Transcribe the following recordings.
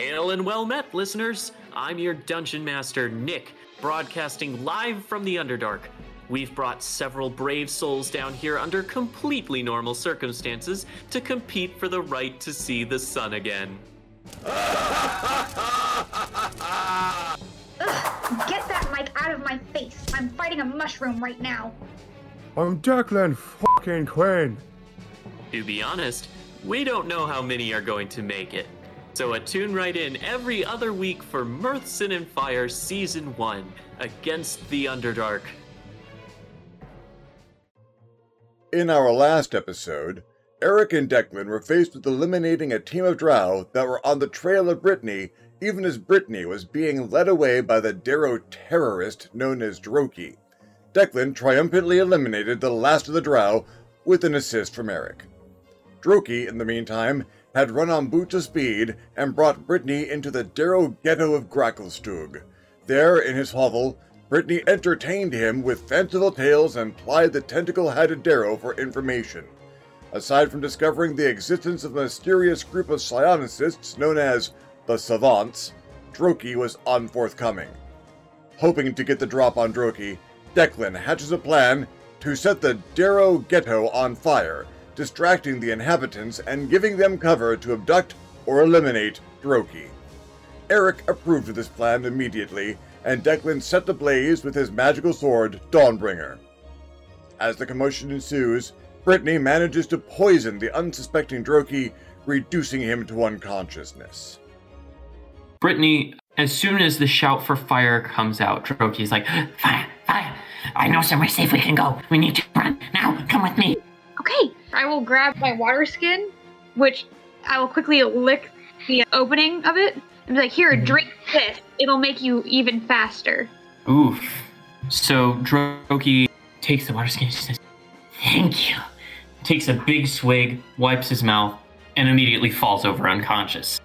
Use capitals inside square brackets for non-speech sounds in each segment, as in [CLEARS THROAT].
Hail and well met, listeners. I'm your dungeon master, Nick, broadcasting live from the Underdark. We've brought several brave souls down here under completely normal circumstances to compete for the right to see the sun again. Ugh, get that mic out of my face. I'm fighting a mushroom right now. I'm Declan fucking Quinn. To be honest, we don't know how many are going to make it. So attune right in every other week for Mirth, Sin, and Fire Season 1 against the Underdark. In our last episode, Eric and Declan were faced with eliminating a team of drow that were on the trail of Brittany, even as Brittany was being led away by the Derro terrorist known as Droki. Declan triumphantly eliminated the last of the drow with an assist from Eric. Droki, in the meantime, had run on boots of speed and brought Brittany into the Derro ghetto of Gracklstugh. There, in his hovel, Brittany entertained him with fanciful tales and plied the tentacle-hatted Derro for information. Aside from discovering the existence of a mysterious group of psionicists known as the Savants, Droki was unforthcoming. Hoping to get the drop on Droki, Declan hatches a plan to set the Derro ghetto on fire, distracting the inhabitants and giving them cover to abduct or eliminate Droki. Eric approved of this plan immediately, and Declan set the blaze with his magical sword, Dawnbringer. As the commotion ensues, Brittany manages to poison the unsuspecting Droki, reducing him to unconsciousness. Brittany, as soon as the shout for fire comes out, Droki's like, Fire, fire. I know somewhere safe we can go. We need to run. Now, come with me. Okay, I will grab my water skin, which I will quickly lick the opening of it and be like, here, mhm. drink this. It'll make you even faster. oof. So Droki takes the water skin and says, Thank you. takes a big swig, wipes his mouth, and immediately falls over unconscious.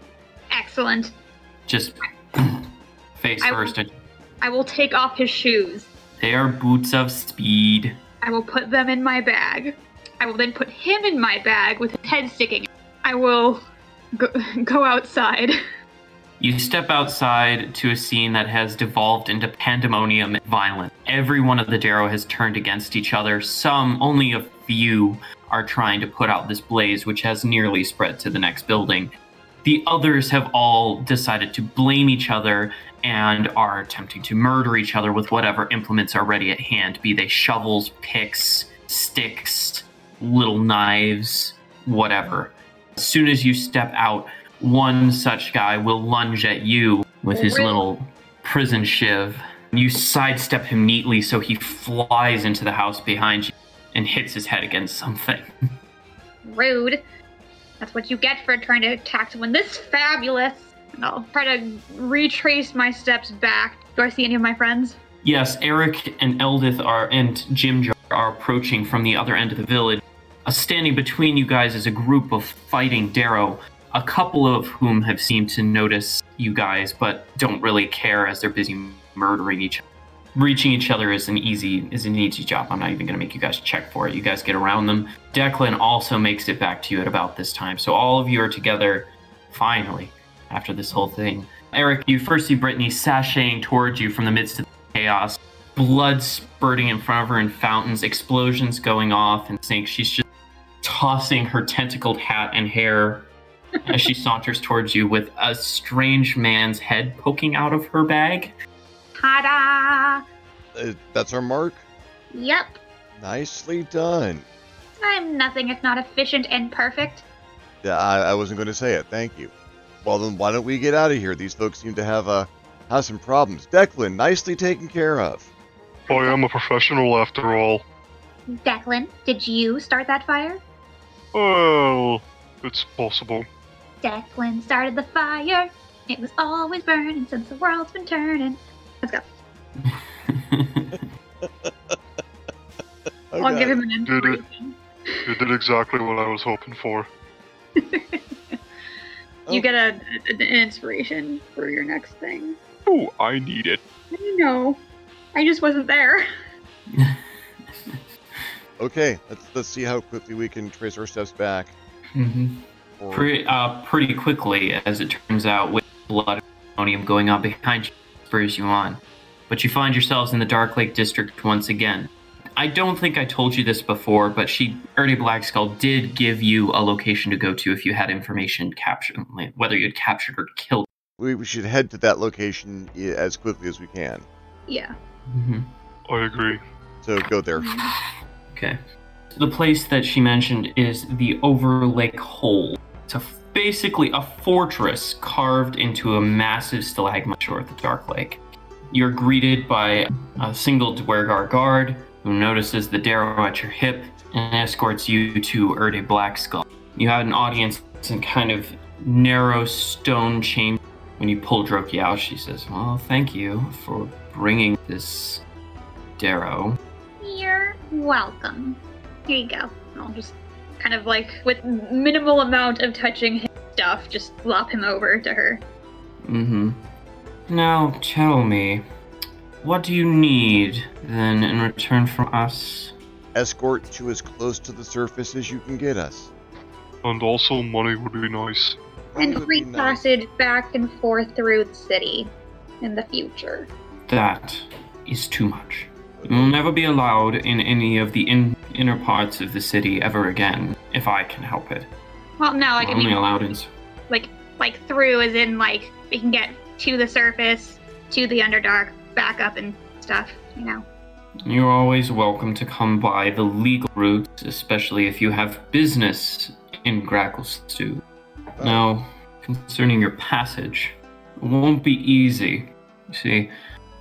Excellent. Just [CLEARS THROAT] face I- first. And I will take off his shoes. they are boots of speed. I will put them in my bag. I will then put him in my bag with his head sticking. I will go, [LAUGHS] go outside. You step outside to a scene that has devolved into pandemonium and violence. Every one of the Derro has turned against each other. Some, only a few, are trying to put out this blaze, which has nearly spread to the next building. The others have all decided to blame each other and are attempting to murder each other with whatever implements are ready at hand be they shovels, picks, sticks, little knives, whatever. As soon as you step out, one such guy will lunge at you with his little prison shiv. You sidestep him neatly so he flies into the house behind you and hits his head against something. Rude. That's what you get for trying to attack someone this fabulous. And I'll try to retrace my steps back. Do I see any of my friends? Yes, Eric and Eldeth are and Jimjar are approaching from the other end of the village. Standing between you guys is a group of fighting Derro, a couple of whom have seemed to notice you guys, but don't really care as they're busy murdering each other. Reaching each other is an easy is an easy job. I'm not even gonna make you guys check for it. You guys get around them. Declan also makes it back to you at about this time. So all of you are together finally after this whole thing. Eric, you first see Brittany sashaying towards you from the midst of the chaos, blood spurting in front of her in fountains, explosions going off, and saying she's just tossing her tentacled hat and hair as she [LAUGHS] saunters towards you with a strange man's head poking out of her bag. Ta Uh, that's our mark. Yep. Nicely done. I'm nothing if not efficient and perfect. Yeah, I, I wasn't going to say it. Thank you. Well, then why don't we get out of here? These folks seem to have uh, have some problems. Declan, nicely taken care of. I am a professional after all. Declan, did you start that fire? Well, it's possible. Declan started the fire. It was always burning since the world's been turning. Let's go. I'll give him an Did it. inspiration. You did exactly what I was hoping for. [LAUGHS] You get a, an inspiration for your next thing. Oh, I need it. I know. I just wasn't there. [LAUGHS] Okay, let's let's see how quickly we can trace our steps back. hmm Or- Pretty, uh, pretty quickly, as it turns out, with blood pandemonium going on behind you spurs you on. But you find yourselves in the Dark Lake District once again. I don't think I told you this before, but she, Errde Blackskull, did give you a location to go to if you had information captured, whether you had captured or killed. We, we should head to that location as quickly as we can. Yeah. Mm-hmm. I agree. So go there. Okay. The place that she mentioned is the Overlake Hold. It's a, basically a fortress carved into a massive stalagmite shore at the Dark Lake. You're greeted by a single Duergar guard who notices the Derro at your hip and escorts you to Errde Blackskull. You have an audience in kind of narrow stone chamber. When you pull Droki out, she says, Well, thank you for bringing this Derro. You're welcome. Here you go. I'll just kind of like, with minimal amount of touching his stuff, just flop him over to her. Mm-hmm. Now tell me, what do you need then in return from us? Escort to as close to the surface as you can get us. And also, money would be nice. And would be free nice. passage back and forth through the city in the future. That is too much. You will never be allowed in any of the in- inner parts of the city ever again, if I can help it. Well, no, like I Only mean, allowed in. like like through, as in like we can get to the surface, to the Underdark, back up and stuff. You know. You're always welcome to come by the legal route, especially if you have business in Gracklstugh. Now, concerning your passage, it won't be easy. You see,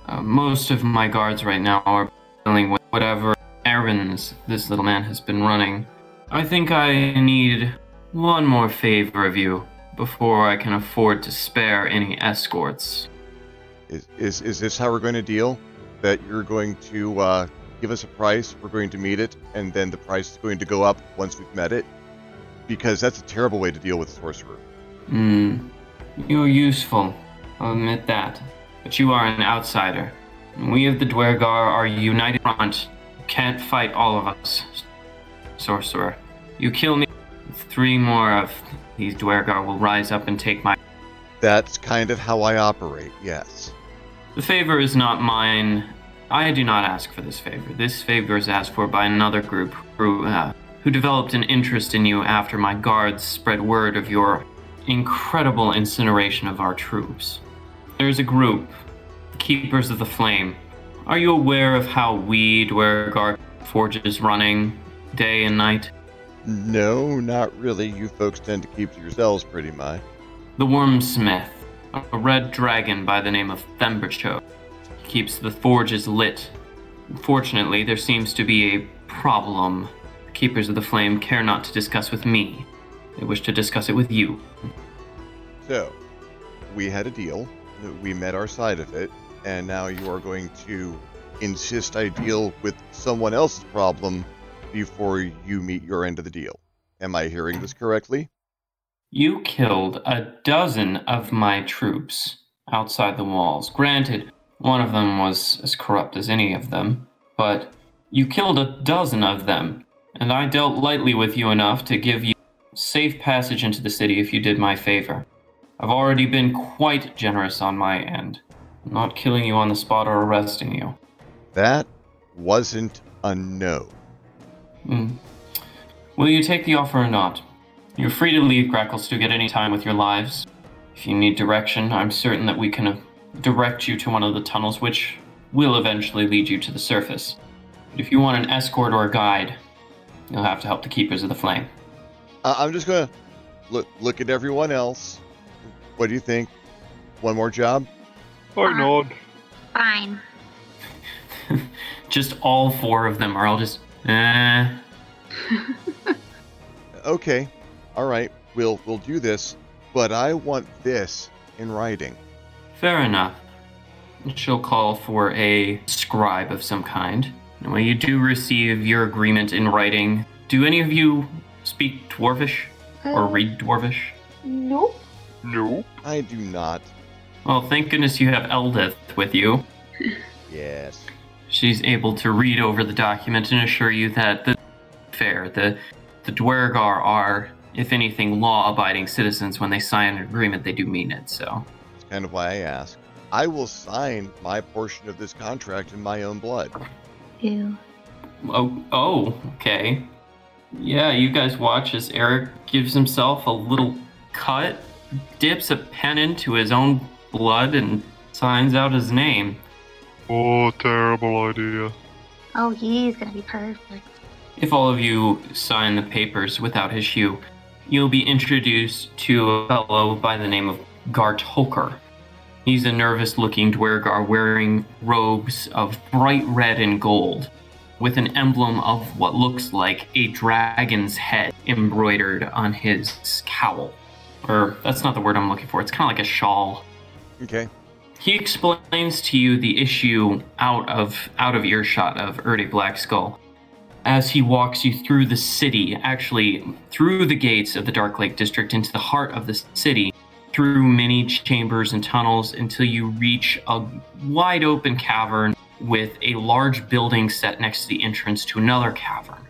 uh, most of my guards right now are dealing with whatever errands this little man has been running. I think I need one more favor of you before I can afford to spare any escorts. Is, is, is this how we're going to deal? That you're going to uh, give us a price, we're going to meet it, and then the price is going to go up once we've met it? Because that's a terrible way to deal with a sorcerer. Hmm. You're useful. I'll admit that. But you are an outsider. And we of the Duergar are a united front. You can't fight all of us. Sorcerer. You kill me, three more of these Duergar will rise up and take my. That's kind of how I operate, yes. The favor is not mine. I do not ask for this favor. This favor is asked for by another group who, uh, who developed an interest in you after my guards spread word of your incredible incineration of our troops. There's a group, the Keepers of the Flame. Are you aware of how we Duergar forges running day and night? No, not really. You folks tend to keep to yourselves pretty much. The Wormsmith, a red dragon by the name of Themberchaud. Keeps the forges lit. Unfortunately, there seems to be a problem. The Keepers of the Flame care not to discuss with me. They wish to discuss it with you. So, we had a deal. We met our side of it, and now you are going to insist I deal with someone else's problem before you meet your end of the deal. Am I hearing this correctly? You killed a dozen of my troops outside the walls. Granted, one of them was as corrupt as any of them, but you killed a dozen of them, and I dealt lightly with you enough to give you safe passage into the city if you did my favor. I've already been quite generous on my end, not killing you on the spot or arresting you. That wasn't a no. Hmm. Will you take the offer or not? You're free to leave Gracklstugh at any time with your lives. If you need direction, I'm certain that we can uh, direct you to one of the tunnels, which will eventually lead you to the surface. But if you want an escort or a guide, you'll have to help the Keepers of the Flame. I'm just gonna look look at everyone else. What do you think? One more job? I nod. Fine. [LAUGHS] just all four of them are all just, eh. [LAUGHS] Okay. All right. We'll we'll do this, but I want this in writing. Fair enough. She'll call for a scribe of some kind. And when you do receive your agreement in writing, do any of you speak Dwarvish or read Dwarvish? Nope. No. I do not. Well, thank goodness you have Eldeth with you. [LAUGHS] Yes. She's able to read over the document and assure you that the fair, the the Duergar are, if anything, law-abiding citizens. When they sign an agreement, they do mean it. So, That's kind of why I ask. I will sign my portion of this contract in my own blood. Ew. Oh, oh, okay. Yeah, you guys watch as Eric gives himself a little cut, dips a pen into his own blood, and signs out his name. Oh, terrible idea. Oh, he's gonna be perfect. If all of you sign the papers without issue, you'll be introduced to a fellow by the name of Gartokkar. He's a nervous looking Duergar uh, wearing robes of bright red and gold, with an emblem of what looks like a dragon's head embroidered on his cowl. Or, that's not the word I'm looking for, it's kind of like a shawl. Okay. He explains to you the issue out of out of earshot of Errde Blackskull as he walks you through the city, actually through the gates of the Dark Lake District into the heart of the city, through many chambers and tunnels until you reach a wide open cavern with a large building set next to the entrance to another cavern.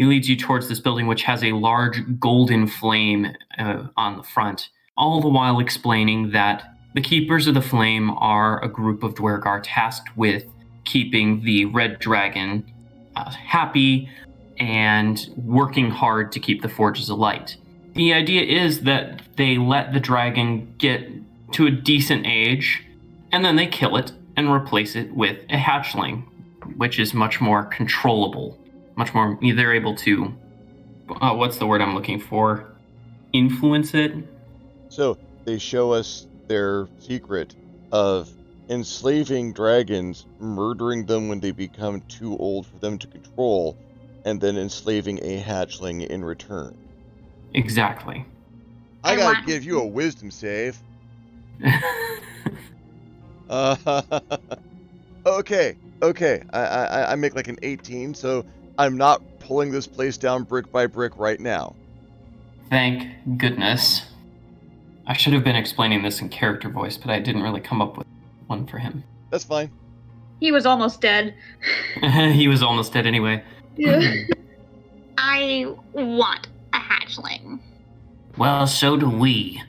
He leads you towards this building, which has a large golden flame uh, on the front, all the while explaining that the Keepers of the Flame are a group of Duergar tasked with keeping the Red Dragon uh, happy and working hard to keep the forges alight. The idea is that they let the dragon get to a decent age and then they kill it and replace it with a hatchling, which is much more controllable. Much more, they're able to, uh, what's the word I'm looking for? Influence it? So they show us their secret of enslaving dragons, murdering them when they become too old for them to control, and then enslaving a hatchling in return. Exactly. I I gotta want- give you a wisdom save. Uh, [LAUGHS] [LAUGHS] okay, okay. I, I I make like an 18, so I'm not pulling this place down brick by brick right now. Thank goodness. I should have been explaining this in character voice, but I didn't really come up with one for him. That's fine. He was almost dead. [LAUGHS] he was almost dead anyway. [LAUGHS] I want a hatchling. Well, so do we.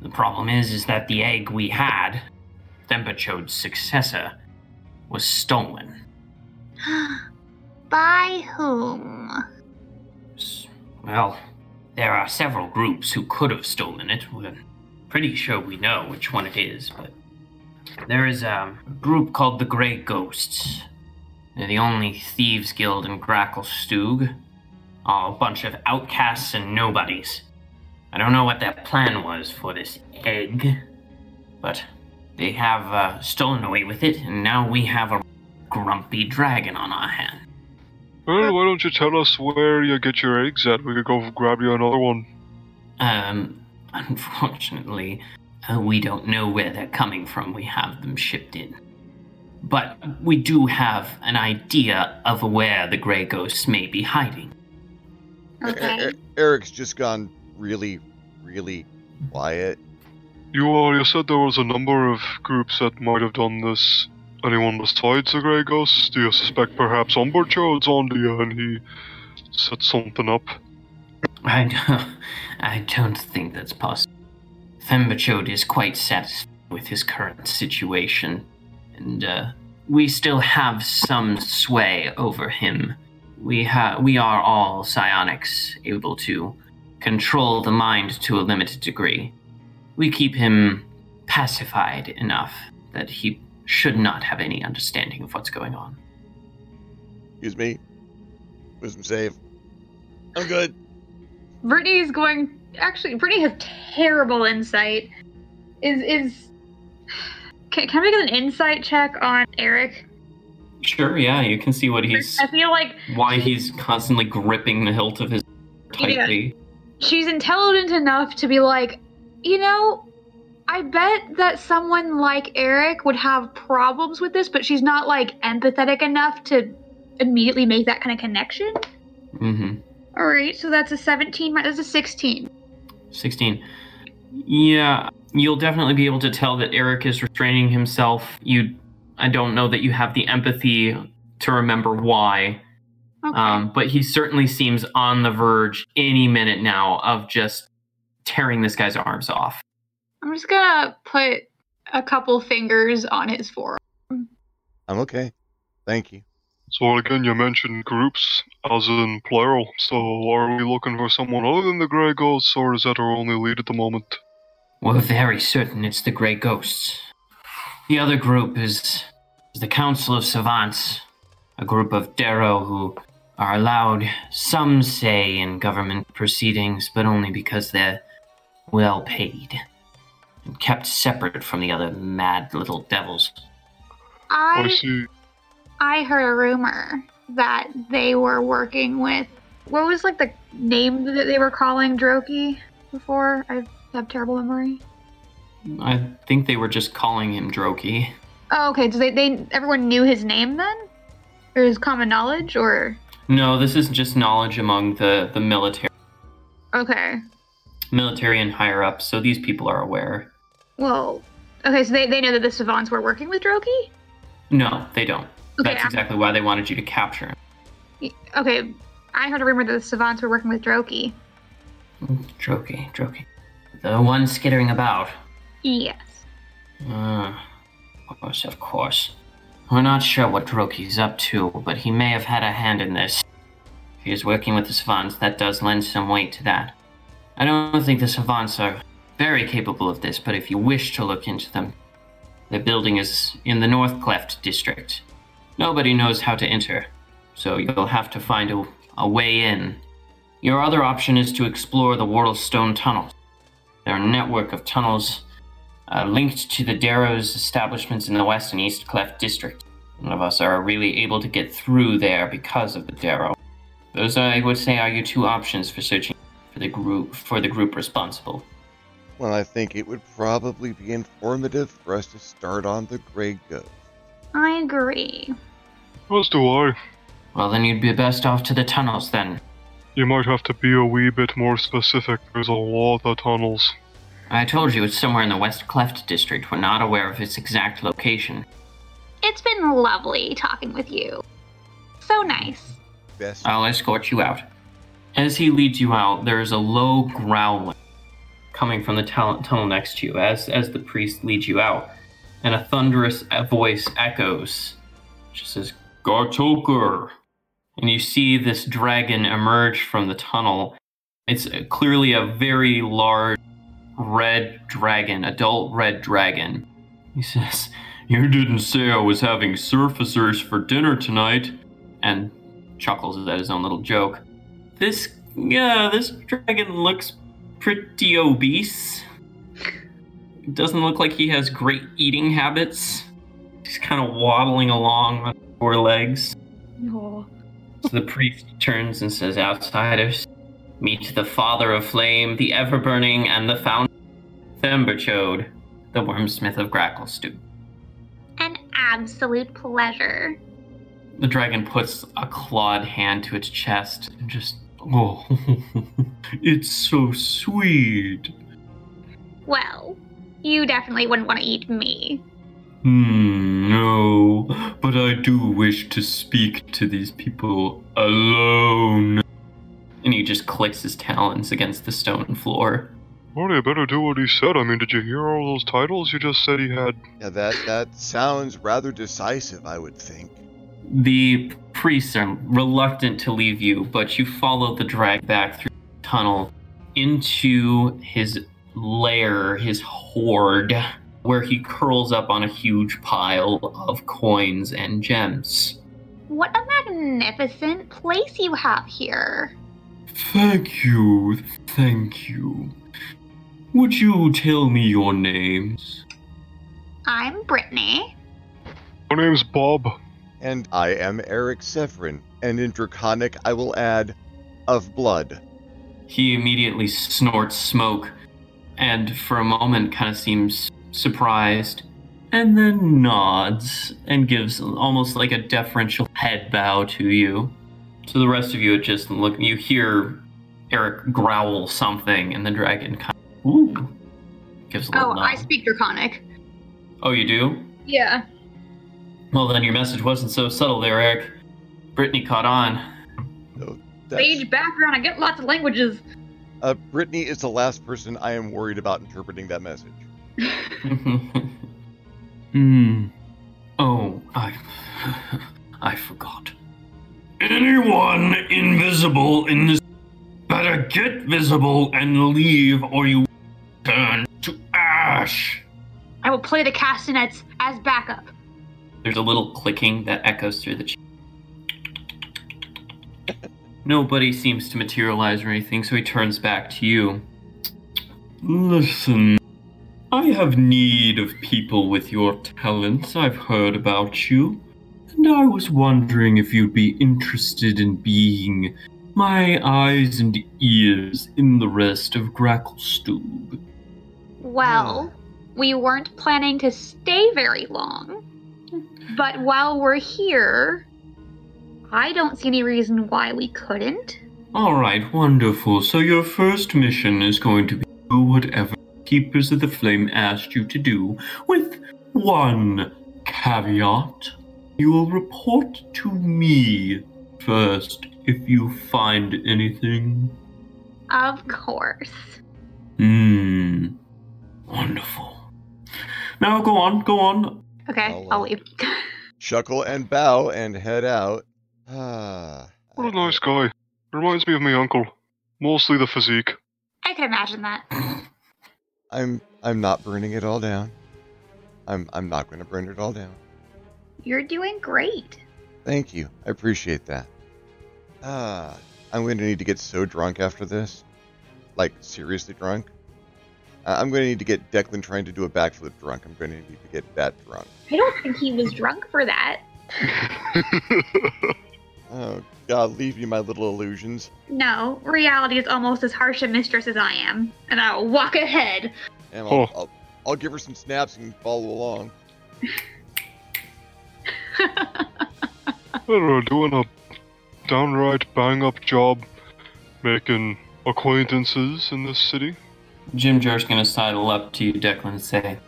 The problem is, is that the egg we had, Themberchaud's successor, was stolen. [GASPS] [GASPS] [GASPS] By whom? Well, there are several groups who could have stolen it. We're pretty sure we know which one it is, but there is a group called the Grey Ghosts. They're the only thieves guild in Gracklstugh. All a bunch of outcasts and nobodies. I don't know what their plan was for this egg, but they have uh, stolen away with it, and now we have a grumpy dragon on our hand. Well, why don't you tell us where you get your eggs at? We could go grab you another one. Um, unfortunately, uh, we don't know where they're coming from. We have them shipped in. But we do have an idea of where the Grey Ghosts may be hiding. E- Okay. E- Eric's just gone really, really quiet. You, uh, you said there was a number of groups that might have done this. Anyone besides the Grey Ghosts? Do you suspect perhaps Themberchaud's on to you and he set something up? I don't, [LAUGHS] I don't think that's possible. Themberchaud is quite satisfied with his current situation, and uh, we still have some sway over him. We ha- we are all psionics, able to control the mind to a limited degree. We keep him pacified enough that he should not have any understanding of what's going on. Excuse me. Wisdom save. I'm good. Brittany's going. Actually, Brittany has terrible insight. Is is. Can, can I make an insight check on Eric? Sure, yeah, you can see what he's I feel like why he's constantly gripping the hilt of his tightly. she's intelligent enough to be like, you know, I bet that someone like Eric would have problems with this, but she's not like empathetic enough to immediately make that kind of connection. Mm-hmm. All right, so that's a 17. That's a 16. 16. Yeah, you'll definitely be able to tell that Eric is restraining himself. You, I don't know that you have the empathy to remember why, Okay. um, but he certainly seems on the verge any minute now of just tearing this guy's arms off. I'm just gonna put a couple fingers on his forearm. I'm okay. Thank you. So again, you mentioned groups as in plural. So are we looking for someone other than the Grey Ghosts, or is that our only lead at the moment? We're very certain it's the Grey Ghosts. The other group is, is the Council of Savants, a group of Derro who are allowed some say in government proceedings, but only because they're well paid and kept separate from the other mad little devils. I oh, I. I heard a rumor that they were working with what was like the name that they were calling Droki before? I have terrible memory. I think they were just calling him Droki. Oh, okay. So they, they everyone knew his name then? Or his common knowledge or No, this is just knowledge among the, the military Okay. military and higher up, so these people are aware. Well okay, so they, they know that the savants were working with Droki? No, they don't. Okay, That's exactly why they wanted you to capture him. Okay. I heard a rumor that the savants were working with Droki. Droki, Droki. The one skittering about. Yes. Uh, of course, of course. We're not sure what Droki's up to, but he may have had a hand in this. If he is working with the Savants, that does lend some weight to that. I don't think the Savants are very capable of this, but if you wish to look into them, the building is in the North Cleft district. Nobody knows how to enter, so you'll have to find a, a way in. Your other option is to explore the Whorlstone tunnels. They're a network of tunnels uh, linked to the Derro's establishments in the West and East Cleft district. None of us are really able to get through there because of the Derro. Those, I would say, are your two options for searching for the group for the group responsible. Well, I think it would probably be informative for us to start on the Grey Ghost. I agree. As do I. Well, then you'd be best off to the tunnels then. You might have to be a wee bit more specific. There's a lot of tunnels. I told you it's somewhere in the West Cleft district. We're not aware of its exact location. It's been lovely talking with you. So nice. Best. I'll escort you out. As he leads you out, there is a low growling coming from the tul- tunnel next to you as, as the priest leads you out. And a thunderous voice echoes. She says, Gartokkar! And you see this dragon emerge from the tunnel. It's clearly a very large red dragon, adult red dragon. He says, You didn't say I was having surfacers for dinner tonight. And chuckles at his own little joke. This, yeah, this dragon looks pretty obese. Doesn't look like he has great eating habits. He's kind of waddling along on four legs. No. So the priest turns and says, Outsiders, meet the father of flame, the ever burning, and the founder Themberchaud, the wormsmith of Gracklstugh. An absolute pleasure. The dragon puts a clawed hand to its chest and just, oh, [LAUGHS] it's so sweet. Well, you definitely wouldn't want to eat me. Hmm, no, but I do wish to speak to these people alone. And he just clicks his talons against the stone floor. Well, you better do what he said. I mean, did you hear all those titles you just said he had? Yeah, that that sounds rather decisive, I would think. The priests are reluctant to leave you, but you follow the drag back through the tunnel into his lair, his hoard, where he curls up on a huge pile of coins and gems. What a magnificent place you have here. Thank you, thank you. Would you tell me your names? I'm Brittany. My name's Bob. And I am Eric Severin, and in Draconic I will add, of blood. He immediately snorts smoke and for a moment kind of seems surprised and then nods and gives almost like a deferential head bow to you. To the rest of you, it just look. You hear Eric growl something, and the dragon kind of ooh gives a little Oh, nod. I speak Draconic. oh, you do? Yeah. Well, then your message wasn't so subtle there, Eric. Brittany caught on. So that's, Sage background, I get lots of languages. uh, Brittany is the last person I am worried about interpreting that message. [LAUGHS] Hmm. Oh, I. I forgot. Anyone invisible in this better get visible and leave or you turn to ash. I will play the castanets as backup. There's a little clicking that echoes through the ch- Nobody seems to materialize or anything, so he turns back to you. Listen, I have need of people with your talents. I've heard about you. And I was wondering if you'd be interested in being my eyes and ears in the rest of Gracklstugh. Well, we weren't planning to stay very long. But while we're here, I don't see any reason why we couldn't. Alright, wonderful. So your first mission is going to be do whatever Keepers of the Flame asked you to do, with one caveat. You will report to me first if you find anything. Of course. Hmm. Wonderful. Now go on, go on. Okay, I'll, I'll uh, leave. [LAUGHS] Chuckle and bow and head out. [SIGHS] Ah. What a nice guy. Reminds me of my uncle. Mostly the physique. I can imagine that. I'm I'm not burning it all down. I'm I'm not going to burn it all down. You're doing great. Thank you. I appreciate that. Ah, [SIGHS] I'm going to need to get so drunk after this. Like seriously drunk. I- I'm going to need to get Declan trying to do a backflip drunk. I'm going to need to get that drunk. I don't think he was drunk for that. [LAUGHS] Oh God, leave me my little illusions. No, reality is almost as harsh a mistress as I am, and I will walk ahead. And Oh. I'll, I'll, I'll give her some snaps and follow along. [LAUGHS] They're doing a downright bang up job making acquaintances in this city. Jimjar's gonna sidle up to you, Declan, and say,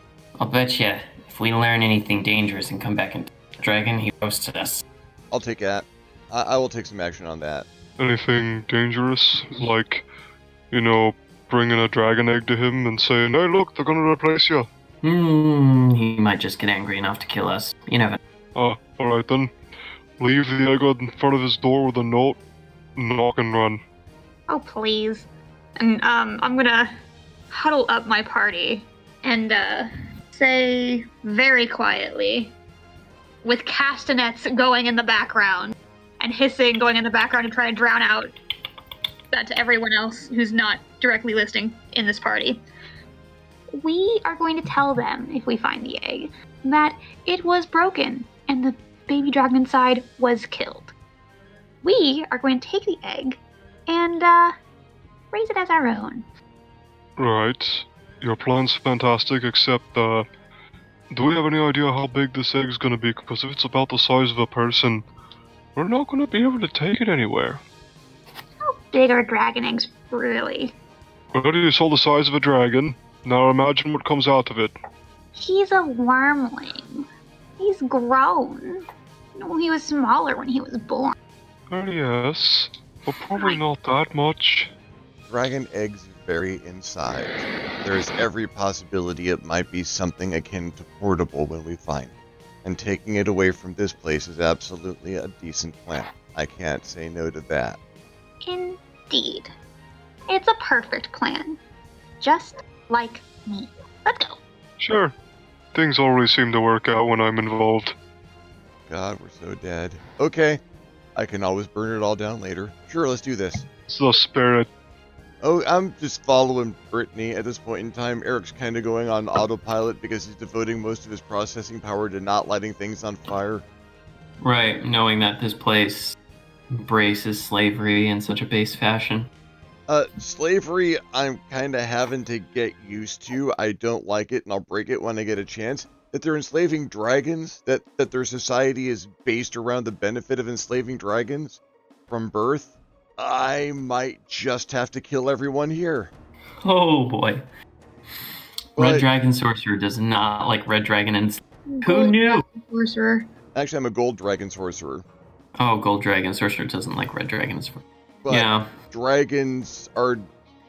I'll bet you if we learn anything dangerous and come back into the dragon, he roasted us. I'll take that. I, I will take some action on that. Anything dangerous, like, you know, bringing a dragon egg to him and saying, hey, look, they're gonna replace you. Hmm, he might just get angry enough to kill us. You never Ah, alright then. Leave the egg in front of his door with a note, knock and run. Oh, please. And, um, I'm gonna huddle up my party and, uh, say very quietly, with castanets going in the background and hissing going in the background to try and drown out that to everyone else who's not directly listening in this party. We are going to tell them, if we find the egg, that it was broken and the baby dragon inside was killed. We are going to take the egg and uh, raise it as our own. Right. Your plan's fantastic, except, uh, do we have any idea how big this egg's gonna be? Because if it's about the size of a person, we're not gonna be able to take it anywhere. How big are dragon eggs, really? Already you saw the size of a dragon. Now imagine what comes out of it. He's a wormling. He's grown. No, he was smaller when he was born. Oh, yes. But probably not that much. Dragon eggs vary inside. There is every possibility it might be something akin to portable when we find it. And taking it away from this place is absolutely a decent plan. I can't say no to that. Indeed. It's a perfect plan. Just like me. Let's go. Sure. Things always seem to work out when I'm involved. God, we're so dead. Okay, I can always burn it all down later. Sure, let's do this. It's the spirit. Oh, I'm just following Brittany at this point in time. Eric's kind of going on autopilot because he's devoting most of his processing power to not lighting things on fire. right, knowing that this place embraces slavery in such a base fashion. Uh, slavery, I'm kind of having to get used to. I don't like it, and I'll break it when I get a chance. That they're enslaving dragons, that, that their society is based around the benefit of enslaving dragons from birth, I might just have to kill everyone here. Oh boy. But- Red Dragon Sorcerer does not like Red Dragon and who knew? Sorcerer. Actually, I'm a gold dragon sorcerer. Oh, Gold Dragon Sorcerer doesn't like Red Dragons. But yeah. dragons are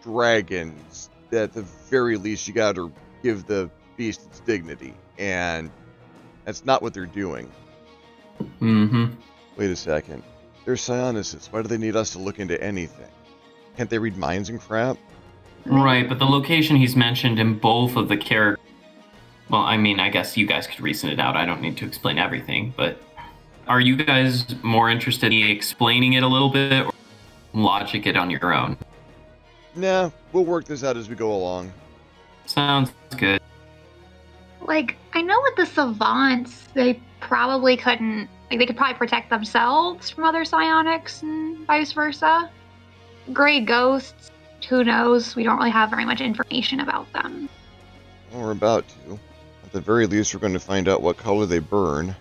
dragons. At the very least, you gotta give the beast its dignity. And That's not what they're doing. Mm-hmm. Wait a second. They're psionists. Why do they need us to look into anything? Can't they read minds and crap? Right, but the location he's mentioned in both of the characters. Well, I mean, I guess you guys could reason it out. I don't need to explain everything, but are you guys more interested in explaining it a little bit or logic it on your own? Nah, we'll work this out as we go along. Sounds good. Like, I know with the savants, they probably couldn't, like, they could probably protect themselves from other psionics and vice versa. Gray ghosts, who knows? We don't really have very much information about them. Well, we're about to. At the very least, we're going to find out what color they burn.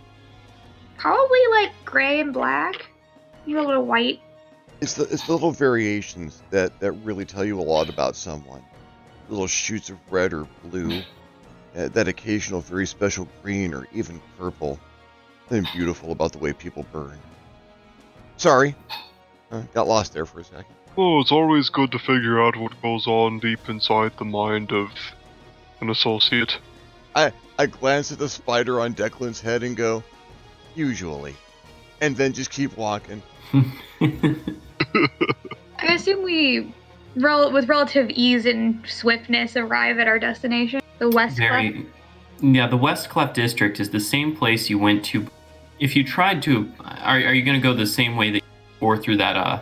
Probably like gray and black. Maybe a little white. It's the it's the little variations that that really tell you a lot about someone. Little shoots of red or blue, uh, that occasional very special green or even purple. Something beautiful about the way people burn. Sorry, uh, got lost there for a second. Oh, it's always good to figure out what goes on deep inside the mind of an associate. I I glance at the spider on Declan's head and go, usually, and then just keep walking. [LAUGHS] I assume we, rel- with relative ease and swiftness, arrive at our destination. The West Cleft. Very. Yeah, the West Cleft District is the same place you went to. If you tried to, are, are you going to go the same way that you or through that? Uh,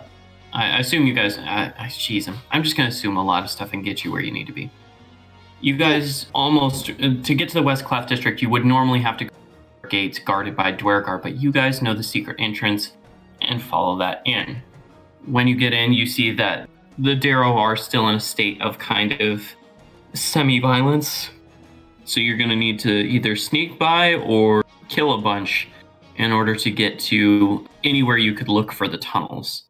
I assume you guys. I, I, jeez, I'm, I'm just going to assume a lot of stuff and get you where you need to be. You guys almost to get to the West Cleft District, you would normally have to go through gates guarded by Duergar, but you guys know the secret entrance and follow that in. When you get in, you see that the Derro are still in a state of kind of semi-violence. So you're going to need to either sneak by or kill a bunch in order to get to anywhere you could look for the tunnels.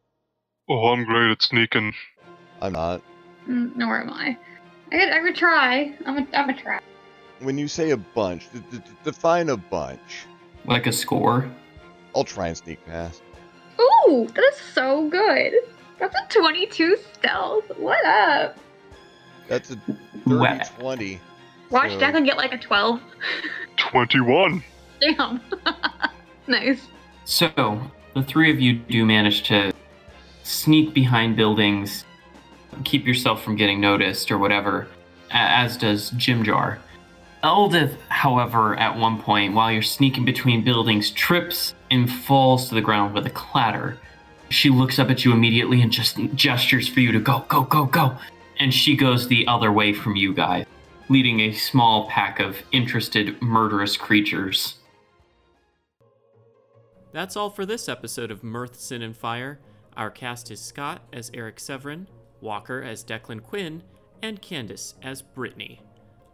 Oh, I'm great at sneaking. I'm not. Mm, nor am I. I could, I could try. I'm a, I'm a try. When you say a bunch, d- d- d- define a bunch. Like a score. I'll try and sneak past. Ooh, that is so good. That's a 22 stealth. What up? That's a 30 Wet. 20. Watch So- Declan get like a 12. [LAUGHS] 21. Damn. [LAUGHS] nice. So, the three of you do manage to sneak behind buildings, keep yourself from getting noticed or whatever, as does Jim Jar. Eldeth, however, at one point, while you're sneaking between buildings, trips and falls to the ground with a clatter. She looks up at you immediately and just gestures for you to go, go, go, go. And she goes the other way from you guys, leading a small pack of interested, murderous creatures. That's all for this episode of Mirth, Sin, and Fire. Our cast is Scott as Eric Severin, Walker as Declan Quinn, and Candace as Brittany.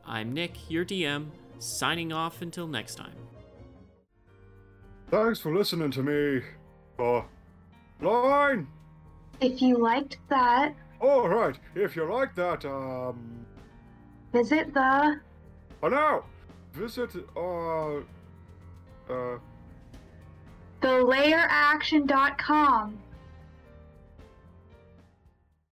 I'm Nick, your DM, signing off until next time. Thanks for listening to me. Uh, line! If you liked that, Alright, if you like that, um. visit the Oh no! Visit, uh. Uh. thelayeraction.com.